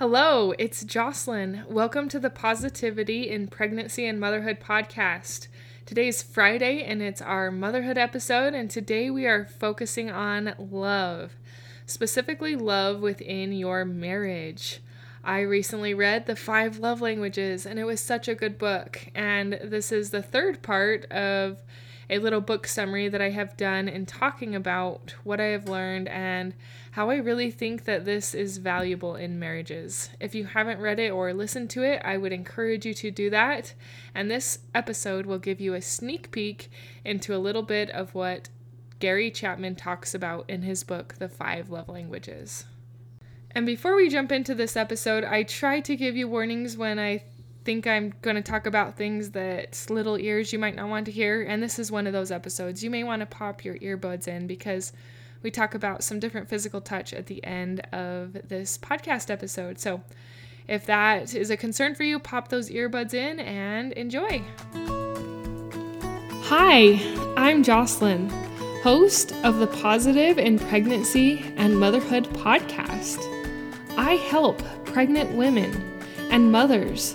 Hello, it's Jocelyn. Welcome to the Positivity in Pregnancy and Motherhood podcast. Today's Friday and it's our motherhood episode, and today we are focusing on love, specifically love within your marriage. I recently read The Five Love Languages, and it was such a good book. And this is the third part of a little book summary that I have done in talking about what I have learned and how I really think that this is valuable in marriages. If you haven't read it or listened to it, I would encourage you to do that. And this episode will give you a sneak peek into a little bit of what Gary Chapman talks about in his book, The Five Love Languages. And before we jump into this episode, I try to give you warnings when I think I'm going to talk about things that little ears you might not want to hear. And this is one of those episodes. You may want to pop your earbuds in because we talk about some different physical touch at the end of this podcast episode. So if that is a concern for you, pop those earbuds in and enjoy. Hi, I'm Jocelyn, host of the Positive in Pregnancy and Motherhood podcast. I help pregnant women and mothers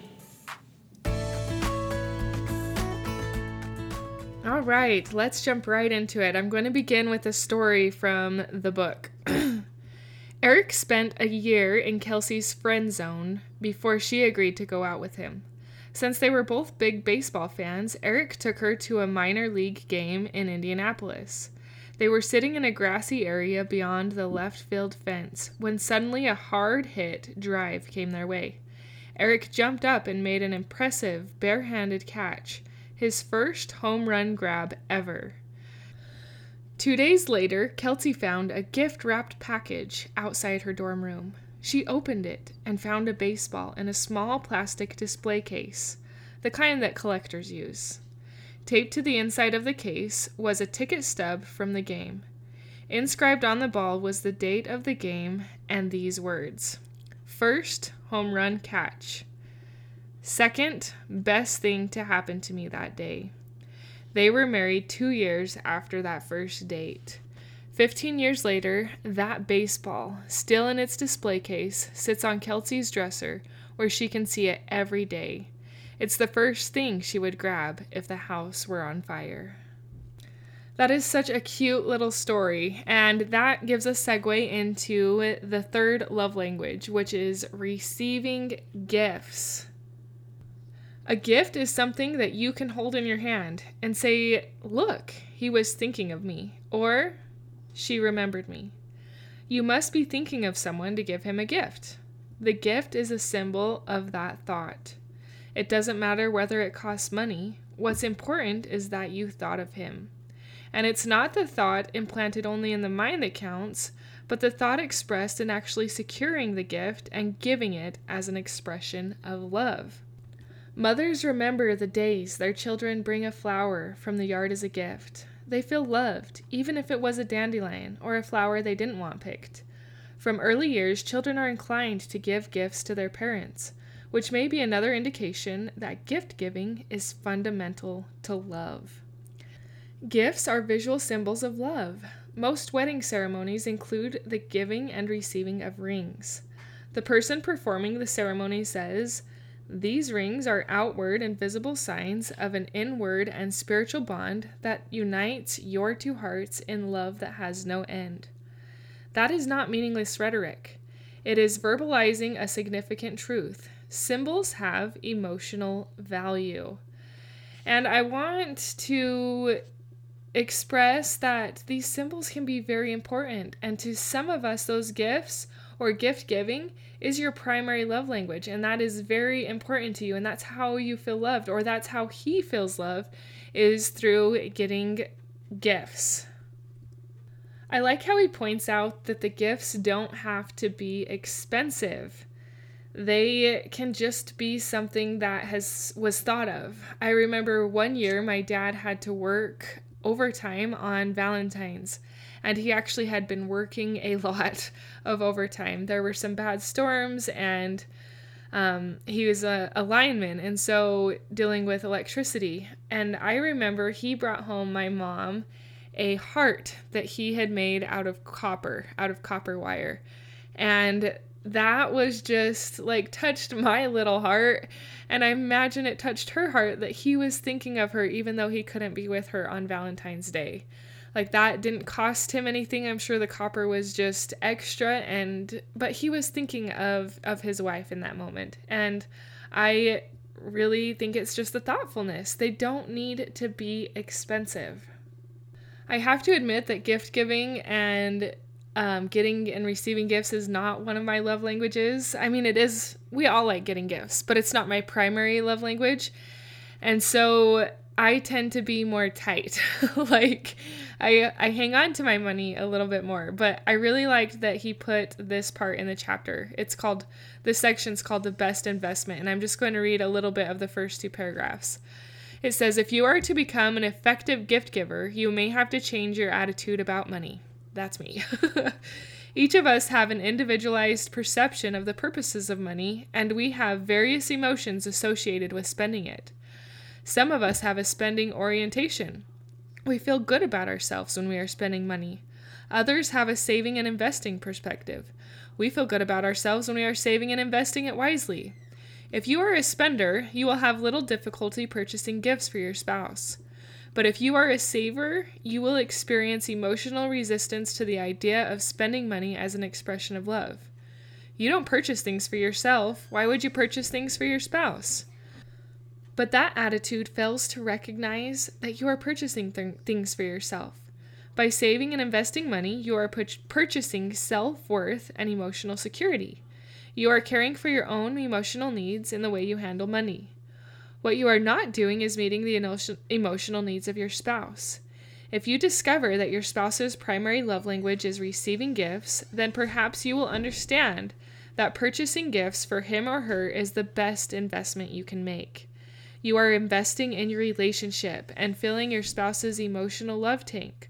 All right, let's jump right into it. I'm going to begin with a story from the book. Eric spent a year in Kelsey's friend zone before she agreed to go out with him. Since they were both big baseball fans, Eric took her to a minor league game in Indianapolis. They were sitting in a grassy area beyond the left field fence when suddenly a hard hit drive came their way. Eric jumped up and made an impressive barehanded catch his first home run grab ever. Two days later, Kelsey found a gift wrapped package outside her dorm room. She opened it and found a baseball in a small plastic display case, the kind that collectors use. Taped to the inside of the case was a ticket stub from the game. Inscribed on the ball was the date of the game and these words First home run catch. Second, best thing to happen to me that day. They were married two years after that first date. Fifteen years later, that baseball, still in its display case, sits on Kelsey's dresser where she can see it every day. It's the first thing she would grab if the house were on fire. That is such a cute little story, and that gives a segue into the third love language, which is receiving gifts. A gift is something that you can hold in your hand and say, Look, he was thinking of me, or she remembered me. You must be thinking of someone to give him a gift. The gift is a symbol of that thought. It doesn't matter whether it costs money, what's important is that you thought of him. And it's not the thought implanted only in the mind that counts, but the thought expressed in actually securing the gift and giving it as an expression of love. Mothers remember the days their children bring a flower from the yard as a gift. They feel loved, even if it was a dandelion or a flower they didn't want picked. From early years, children are inclined to give gifts to their parents, which may be another indication that gift giving is fundamental to love. Gifts are visual symbols of love. Most wedding ceremonies include the giving and receiving of rings. The person performing the ceremony says, these rings are outward and visible signs of an inward and spiritual bond that unites your two hearts in love that has no end. That is not meaningless rhetoric. It is verbalizing a significant truth. Symbols have emotional value. And I want to express that these symbols can be very important. And to some of us, those gifts or gift giving is your primary love language and that is very important to you and that's how you feel loved or that's how he feels love is through getting gifts. I like how he points out that the gifts don't have to be expensive. they can just be something that has was thought of. I remember one year my dad had to work overtime on Valentine's and he actually had been working a lot of overtime. There were some bad storms and um, he was a, a lineman and so dealing with electricity. And I remember he brought home my mom a heart that he had made out of copper, out of copper wire. And that was just like touched my little heart. And I imagine it touched her heart that he was thinking of her even though he couldn't be with her on Valentine's Day. Like that didn't cost him anything. I'm sure the copper was just extra and but he was thinking of of his wife in that moment. And I really think it's just the thoughtfulness. They don't need to be expensive. I have to admit that gift giving and um, getting and receiving gifts is not one of my love languages. I mean, it is, we all like getting gifts, but it's not my primary love language. And so I tend to be more tight. like, I, I hang on to my money a little bit more, but I really liked that he put this part in the chapter. It's called, this section's called the best investment. And I'm just going to read a little bit of the first two paragraphs. It says, If you are to become an effective gift giver, you may have to change your attitude about money. That's me. Each of us have an individualized perception of the purposes of money, and we have various emotions associated with spending it. Some of us have a spending orientation. We feel good about ourselves when we are spending money. Others have a saving and investing perspective. We feel good about ourselves when we are saving and investing it wisely. If you are a spender, you will have little difficulty purchasing gifts for your spouse. But if you are a saver, you will experience emotional resistance to the idea of spending money as an expression of love. You don't purchase things for yourself. Why would you purchase things for your spouse? But that attitude fails to recognize that you are purchasing th- things for yourself. By saving and investing money, you are pu- purchasing self worth and emotional security. You are caring for your own emotional needs in the way you handle money. What you are not doing is meeting the emotional needs of your spouse. If you discover that your spouse's primary love language is receiving gifts, then perhaps you will understand that purchasing gifts for him or her is the best investment you can make. You are investing in your relationship and filling your spouse's emotional love tank.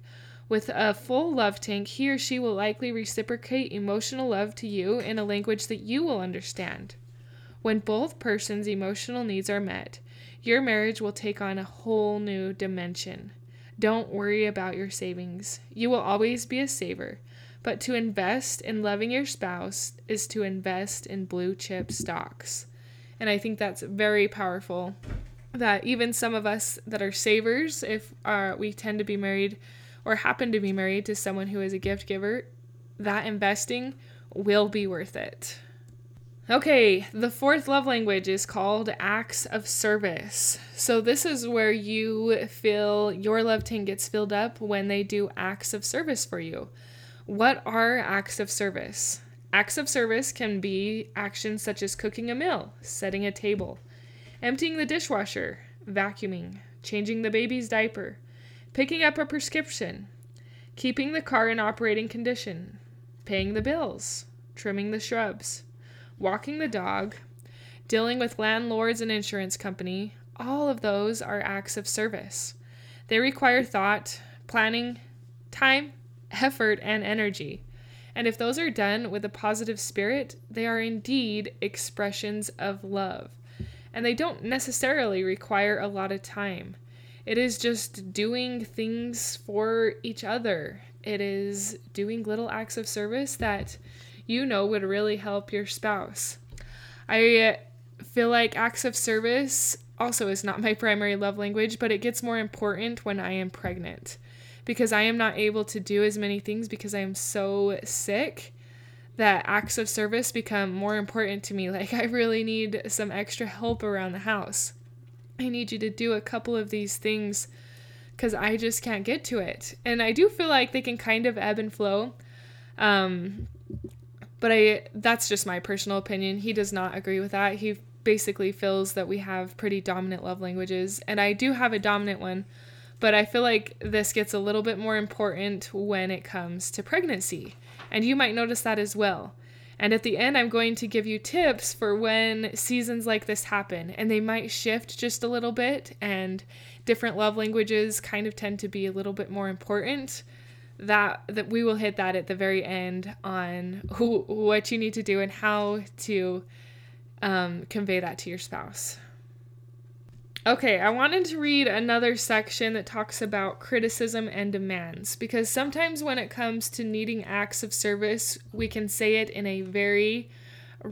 With a full love tank, he or she will likely reciprocate emotional love to you in a language that you will understand. When both persons' emotional needs are met, your marriage will take on a whole new dimension. Don't worry about your savings. You will always be a saver, but to invest in loving your spouse is to invest in blue chip stocks. And I think that's very powerful that even some of us that are savers, if uh, we tend to be married or happen to be married to someone who is a gift giver, that investing will be worth it. Okay, the fourth love language is called acts of service. So, this is where you feel your love tank gets filled up when they do acts of service for you. What are acts of service? Acts of service can be actions such as cooking a meal, setting a table, emptying the dishwasher, vacuuming, changing the baby's diaper, picking up a prescription, keeping the car in operating condition, paying the bills, trimming the shrubs walking the dog, dealing with landlords and insurance company, all of those are acts of service. They require thought, planning, time, effort, and energy. And if those are done with a positive spirit, they are indeed expressions of love. And they don't necessarily require a lot of time. It is just doing things for each other. It is doing little acts of service that you know would really help your spouse. I feel like acts of service also is not my primary love language, but it gets more important when I am pregnant because I am not able to do as many things because I am so sick that acts of service become more important to me. Like, I really need some extra help around the house. I need you to do a couple of these things because I just can't get to it. And I do feel like they can kind of ebb and flow. Um, but I that's just my personal opinion. He does not agree with that. He basically feels that we have pretty dominant love languages and I do have a dominant one, but I feel like this gets a little bit more important when it comes to pregnancy. And you might notice that as well. And at the end, I'm going to give you tips for when seasons like this happen. And they might shift just a little bit, and different love languages kind of tend to be a little bit more important. That, that we will hit that at the very end on who, what you need to do and how to um, convey that to your spouse. Okay, I wanted to read another section that talks about criticism and demands because sometimes when it comes to needing acts of service, we can say it in a very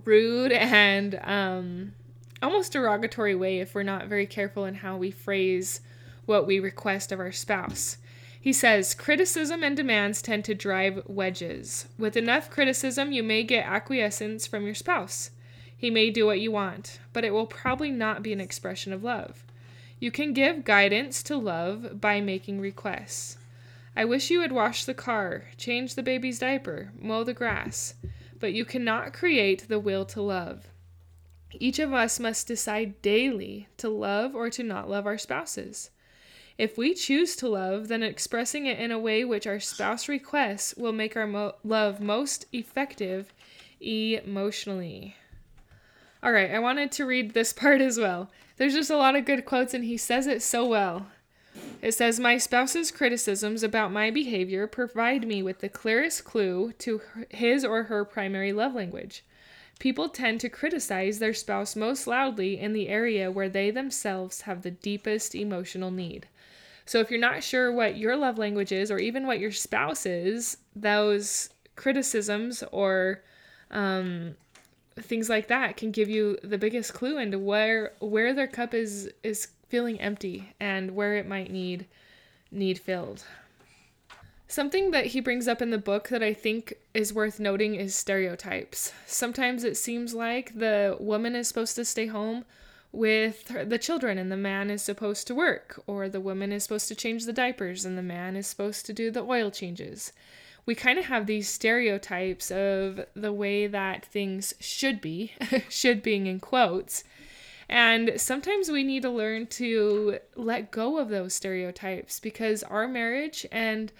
rude and um, almost derogatory way if we're not very careful in how we phrase what we request of our spouse. He says, criticism and demands tend to drive wedges. With enough criticism, you may get acquiescence from your spouse. He may do what you want, but it will probably not be an expression of love. You can give guidance to love by making requests. I wish you would wash the car, change the baby's diaper, mow the grass, but you cannot create the will to love. Each of us must decide daily to love or to not love our spouses. If we choose to love, then expressing it in a way which our spouse requests will make our mo- love most effective emotionally. All right, I wanted to read this part as well. There's just a lot of good quotes, and he says it so well. It says, My spouse's criticisms about my behavior provide me with the clearest clue to his or her primary love language. People tend to criticize their spouse most loudly in the area where they themselves have the deepest emotional need. So, if you're not sure what your love language is, or even what your spouse is, those criticisms or um, things like that can give you the biggest clue into where where their cup is is feeling empty and where it might need need filled. Something that he brings up in the book that I think is worth noting is stereotypes. Sometimes it seems like the woman is supposed to stay home with the children and the man is supposed to work, or the woman is supposed to change the diapers and the man is supposed to do the oil changes we kind of have these stereotypes of the way that things should be, should being in quotes. And sometimes we need to learn to let go of those stereotypes because our marriage and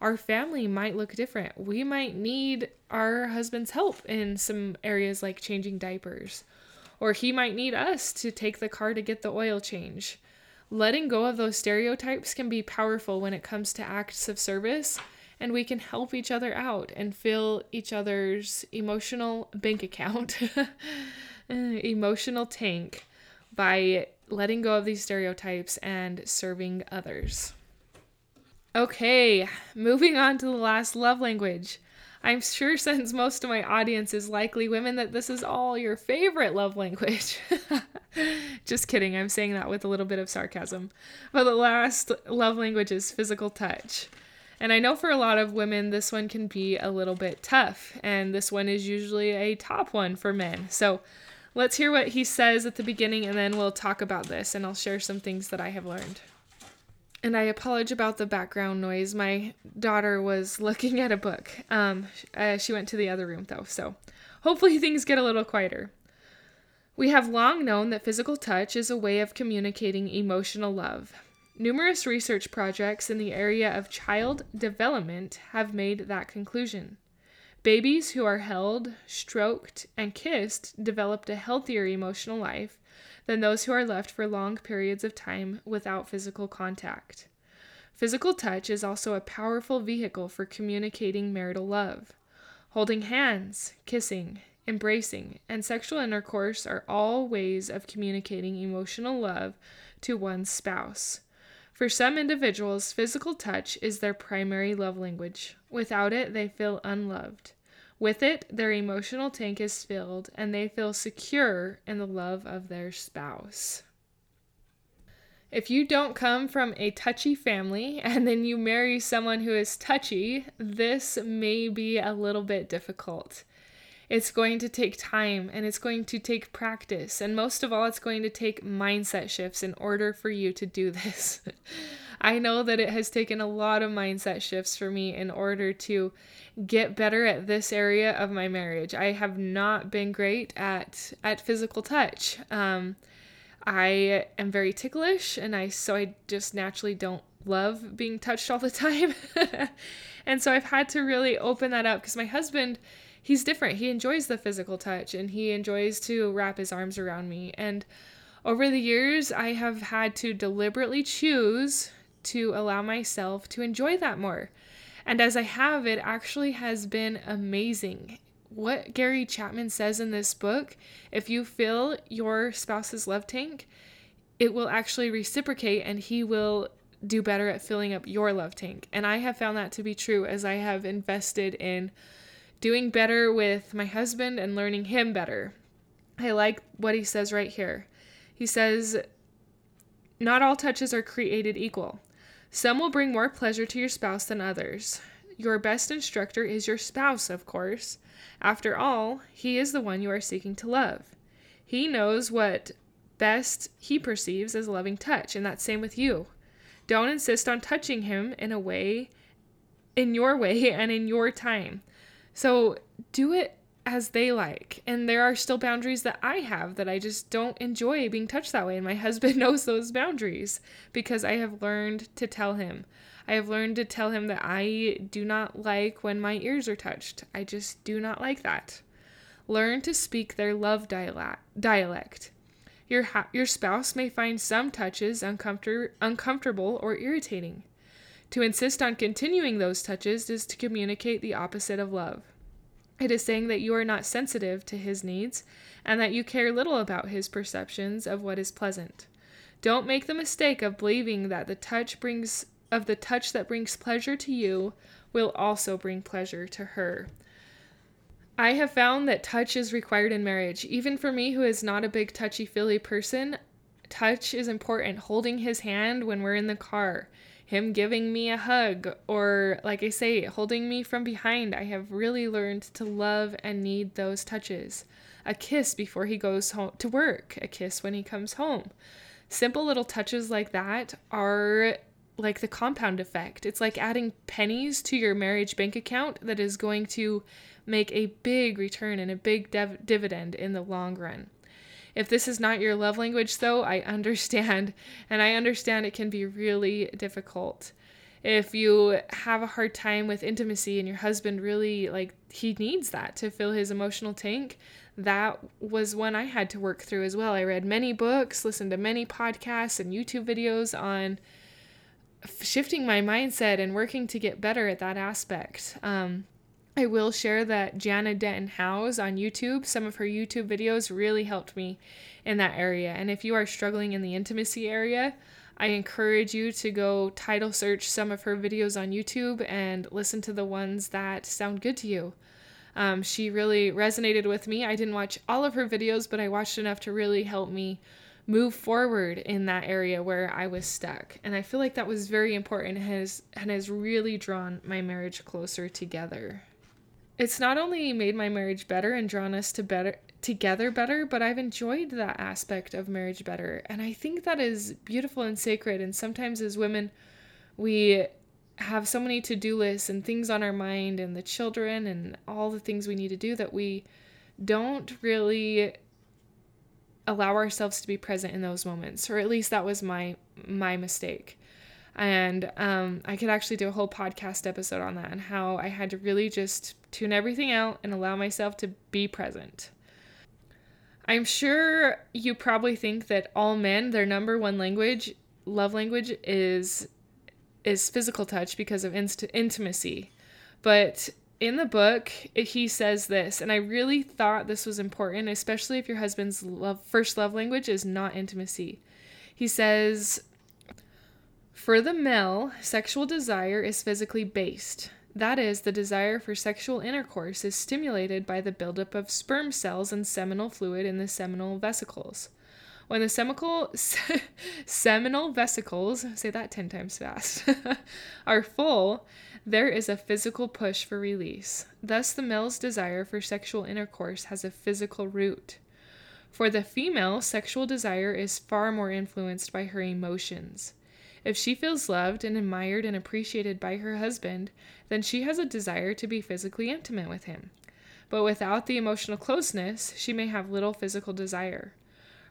our family might look different. We might need our husband's help in some areas like changing diapers, or he might need us to take the car to get the oil change. Letting go of those stereotypes can be powerful when it comes to acts of service and we can help each other out and fill each other's emotional bank account, emotional tank by letting go of these stereotypes and serving others. Okay, moving on to the last love language. I'm sure since most of my audience is likely women that this is all your favorite love language. Just kidding, I'm saying that with a little bit of sarcasm. But the last love language is physical touch. And I know for a lot of women, this one can be a little bit tough, and this one is usually a top one for men. So let's hear what he says at the beginning, and then we'll talk about this, and I'll share some things that I have learned. And I apologize about the background noise. My daughter was looking at a book. Um, uh, she went to the other room, though, so hopefully things get a little quieter. We have long known that physical touch is a way of communicating emotional love. Numerous research projects in the area of child development have made that conclusion. Babies who are held, stroked, and kissed developed a healthier emotional life than those who are left for long periods of time without physical contact. Physical touch is also a powerful vehicle for communicating marital love. Holding hands, kissing, embracing, and sexual intercourse are all ways of communicating emotional love to one's spouse. For some individuals, physical touch is their primary love language. Without it, they feel unloved. With it, their emotional tank is filled and they feel secure in the love of their spouse. If you don't come from a touchy family and then you marry someone who is touchy, this may be a little bit difficult. It's going to take time and it's going to take practice. And most of all, it's going to take mindset shifts in order for you to do this. I know that it has taken a lot of mindset shifts for me in order to get better at this area of my marriage. I have not been great at at physical touch. Um, I am very ticklish, and I so I just naturally don't love being touched all the time. and so I've had to really open that up because my husband he's different. He enjoys the physical touch and he enjoys to wrap his arms around me. And over the years, I have had to deliberately choose to allow myself to enjoy that more. And as I have, it actually has been amazing. What Gary Chapman says in this book if you fill your spouse's love tank, it will actually reciprocate and he will do better at filling up your love tank. And I have found that to be true as I have invested in doing better with my husband and learning him better. I like what he says right here. He says, Not all touches are created equal. Some will bring more pleasure to your spouse than others. Your best instructor is your spouse, of course. After all, he is the one you are seeking to love. He knows what best he perceives as loving touch, and that's same with you. Don't insist on touching him in a way, in your way, and in your time. So do it as they like. And there are still boundaries that I have that I just don't enjoy being touched that way. And my husband knows those boundaries because I have learned to tell him. I have learned to tell him that I do not like when my ears are touched. I just do not like that. Learn to speak their love dialect. Your, ha- your spouse may find some touches uncomfort- uncomfortable or irritating. To insist on continuing those touches is to communicate the opposite of love. It is saying that you are not sensitive to his needs and that you care little about his perceptions of what is pleasant. Don't make the mistake of believing that the touch brings of the touch that brings pleasure to you will also bring pleasure to her. I have found that touch is required in marriage. Even for me, who is not a big touchy feely person, touch is important. Holding his hand when we're in the car, him giving me a hug, or like I say, holding me from behind. I have really learned to love and need those touches. A kiss before he goes home to work, a kiss when he comes home. Simple little touches like that are like the compound effect. It's like adding pennies to your marriage bank account that is going to make a big return and a big dev- dividend in the long run. If this is not your love language, though, I understand, and I understand it can be really difficult. If you have a hard time with intimacy and your husband really, like, he needs that to fill his emotional tank, that was one I had to work through as well. I read many books, listened to many podcasts and YouTube videos on shifting my mindset and working to get better at that aspect. Um, I will share that Jana Denton Howes on YouTube, some of her YouTube videos really helped me in that area. And if you are struggling in the intimacy area, I encourage you to go title search some of her videos on YouTube and listen to the ones that sound good to you. Um, she really resonated with me. I didn't watch all of her videos, but I watched enough to really help me move forward in that area where I was stuck. And I feel like that was very important and has and has really drawn my marriage closer together it's not only made my marriage better and drawn us to better together better, but I've enjoyed that aspect of marriage better. And I think that is beautiful and sacred. And sometimes as women, we have so many to-do lists and things on our mind and the children and all the things we need to do that we don't really allow ourselves to be present in those moments or at least that was my my mistake and um, i could actually do a whole podcast episode on that and how i had to really just tune everything out, and allow myself to be present. I'm sure you probably think that all men, their number one language, love language, is is physical touch because of inst- intimacy. But in the book, he says this, and I really thought this was important, especially if your husband's love, first love language is not intimacy. He says, For the male, sexual desire is physically based. That is, the desire for sexual intercourse is stimulated by the buildup of sperm cells and seminal fluid in the seminal vesicles. When the seminal, seminal vesicles, say that 10 times fast, are full, there is a physical push for release. Thus, the male's desire for sexual intercourse has a physical root. For the female, sexual desire is far more influenced by her emotions. If she feels loved and admired and appreciated by her husband, then she has a desire to be physically intimate with him. But without the emotional closeness, she may have little physical desire.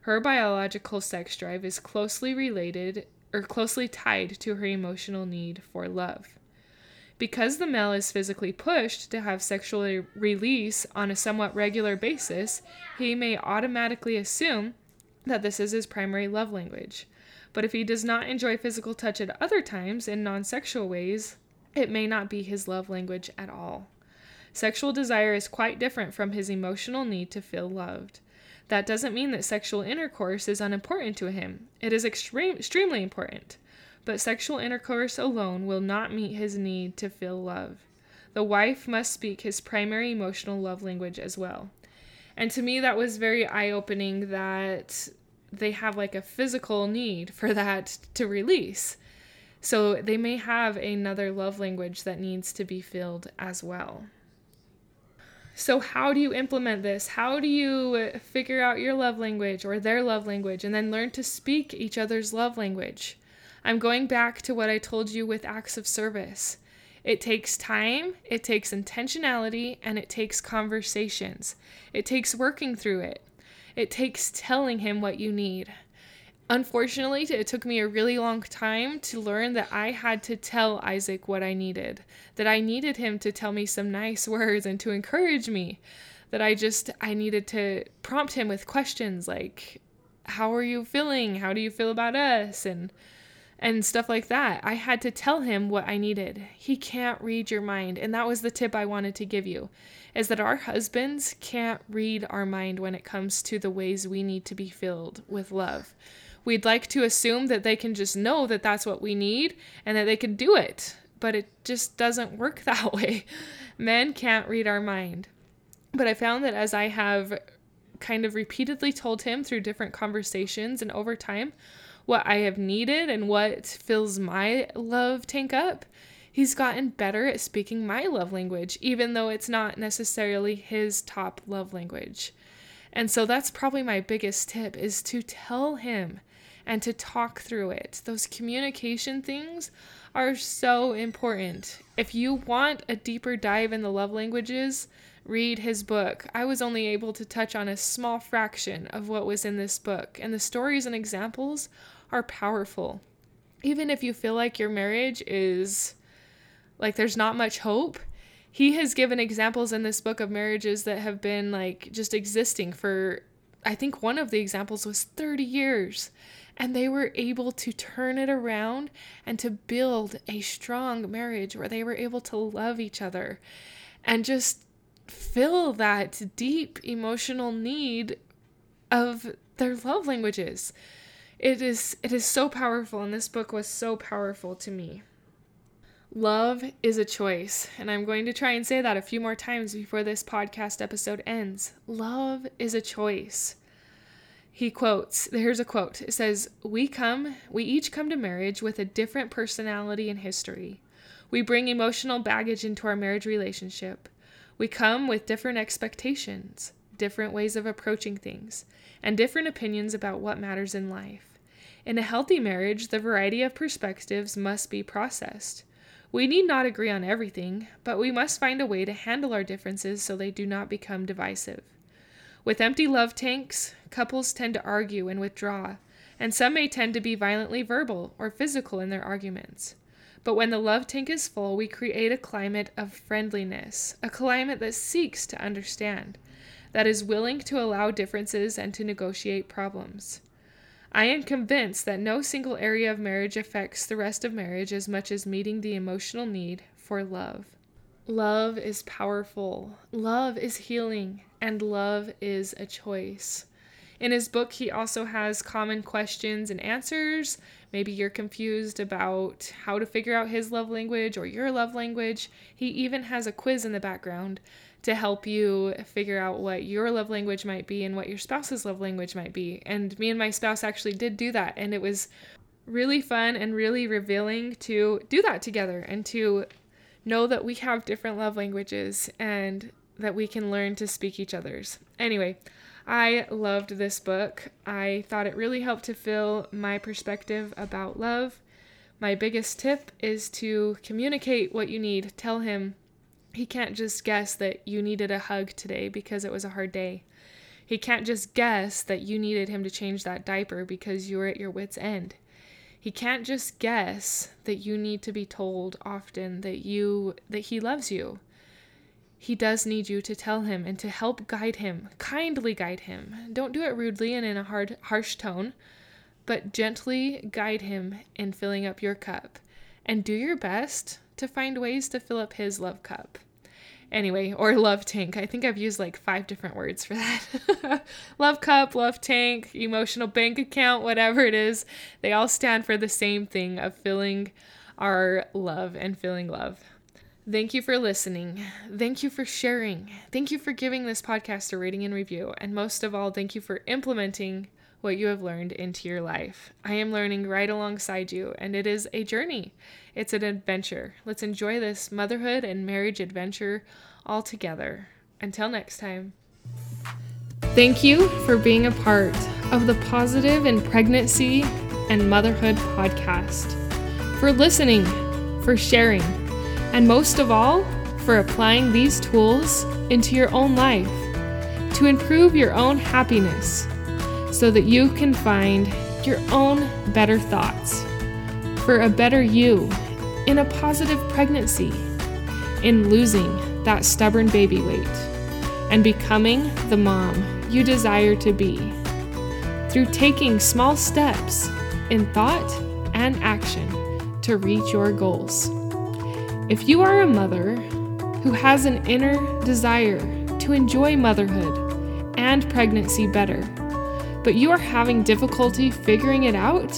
Her biological sex drive is closely related or closely tied to her emotional need for love. Because the male is physically pushed to have sexual release on a somewhat regular basis, he may automatically assume that this is his primary love language. But if he does not enjoy physical touch at other times in non sexual ways, it may not be his love language at all. Sexual desire is quite different from his emotional need to feel loved. That doesn't mean that sexual intercourse is unimportant to him. It is extreme, extremely important but sexual intercourse alone will not meet his need to feel love. The wife must speak his primary emotional love language as well. And to me, that was very eye opening that they have like a physical need for that to release. So they may have another love language that needs to be filled as well. So, how do you implement this? How do you figure out your love language or their love language and then learn to speak each other's love language? I'm going back to what I told you with acts of service. It takes time, it takes intentionality, and it takes conversations. It takes working through it. It takes telling him what you need. Unfortunately, it took me a really long time to learn that I had to tell Isaac what I needed, that I needed him to tell me some nice words and to encourage me, that I just I needed to prompt him with questions like how are you feeling? How do you feel about us? and and stuff like that. I had to tell him what I needed. He can't read your mind. And that was the tip I wanted to give you is that our husbands can't read our mind when it comes to the ways we need to be filled with love. We'd like to assume that they can just know that that's what we need and that they can do it, but it just doesn't work that way. Men can't read our mind. But I found that as I have kind of repeatedly told him through different conversations and over time, what I have needed and what fills my love tank up, he's gotten better at speaking my love language, even though it's not necessarily his top love language. And so that's probably my biggest tip is to tell him and to talk through it. Those communication things are so important. If you want a deeper dive in the love languages, read his book. I was only able to touch on a small fraction of what was in this book, and the stories and examples are powerful. Even if you feel like your marriage is like there's not much hope, he has given examples in this book of marriages that have been like just existing for I think one of the examples was 30 years and they were able to turn it around and to build a strong marriage where they were able to love each other and just fill that deep emotional need of their love languages. It is it is so powerful and this book was so powerful to me. Love is a choice, and I'm going to try and say that a few more times before this podcast episode ends. Love is a choice. He quotes, here's a quote. It says, "We come, we each come to marriage with a different personality and history. We bring emotional baggage into our marriage relationship. We come with different expectations, different ways of approaching things, and different opinions about what matters in life. In a healthy marriage, the variety of perspectives must be processed. We need not agree on everything, but we must find a way to handle our differences so they do not become divisive. With empty love tanks, couples tend to argue and withdraw, and some may tend to be violently verbal or physical in their arguments. But when the love tank is full, we create a climate of friendliness, a climate that seeks to understand, that is willing to allow differences and to negotiate problems. I am convinced that no single area of marriage affects the rest of marriage as much as meeting the emotional need for love. Love is powerful, love is healing, and love is a choice. In his book, he also has common questions and answers. Maybe you're confused about how to figure out his love language or your love language. He even has a quiz in the background to help you figure out what your love language might be and what your spouse's love language might be. And me and my spouse actually did do that, and it was really fun and really revealing to do that together and to know that we have different love languages and that we can learn to speak each other's. Anyway, I loved this book. I thought it really helped to fill my perspective about love. My biggest tip is to communicate what you need. Tell him he can't just guess that you needed a hug today because it was a hard day. He can't just guess that you needed him to change that diaper because you were at your wits' end. He can't just guess that you need to be told often that you that he loves you. He does need you to tell him and to help guide him, kindly guide him. Don't do it rudely and in a hard harsh tone, but gently guide him in filling up your cup and do your best to find ways to fill up his love cup. Anyway, or love tank. I think I've used like five different words for that. love cup, love tank, emotional bank account, whatever it is. They all stand for the same thing of filling our love and feeling love. Thank you for listening. Thank you for sharing. Thank you for giving this podcast a rating and review. And most of all, thank you for implementing what you have learned into your life. I am learning right alongside you, and it is a journey. It's an adventure. Let's enjoy this motherhood and marriage adventure all together. Until next time. Thank you for being a part of the Positive in Pregnancy and Motherhood podcast, for listening, for sharing, and most of all, for applying these tools into your own life to improve your own happiness so that you can find your own better thoughts for a better you in a positive pregnancy, in losing that stubborn baby weight, and becoming the mom you desire to be through taking small steps in thought and action to reach your goals. If you are a mother who has an inner desire to enjoy motherhood and pregnancy better, but you are having difficulty figuring it out,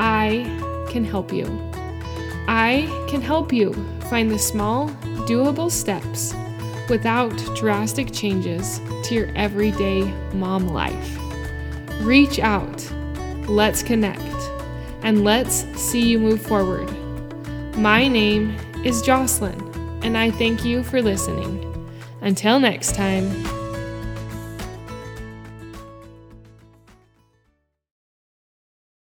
I can help you. I can help you find the small, doable steps without drastic changes to your everyday mom life. Reach out, let's connect, and let's see you move forward. My name is Jocelyn, and I thank you for listening. Until next time.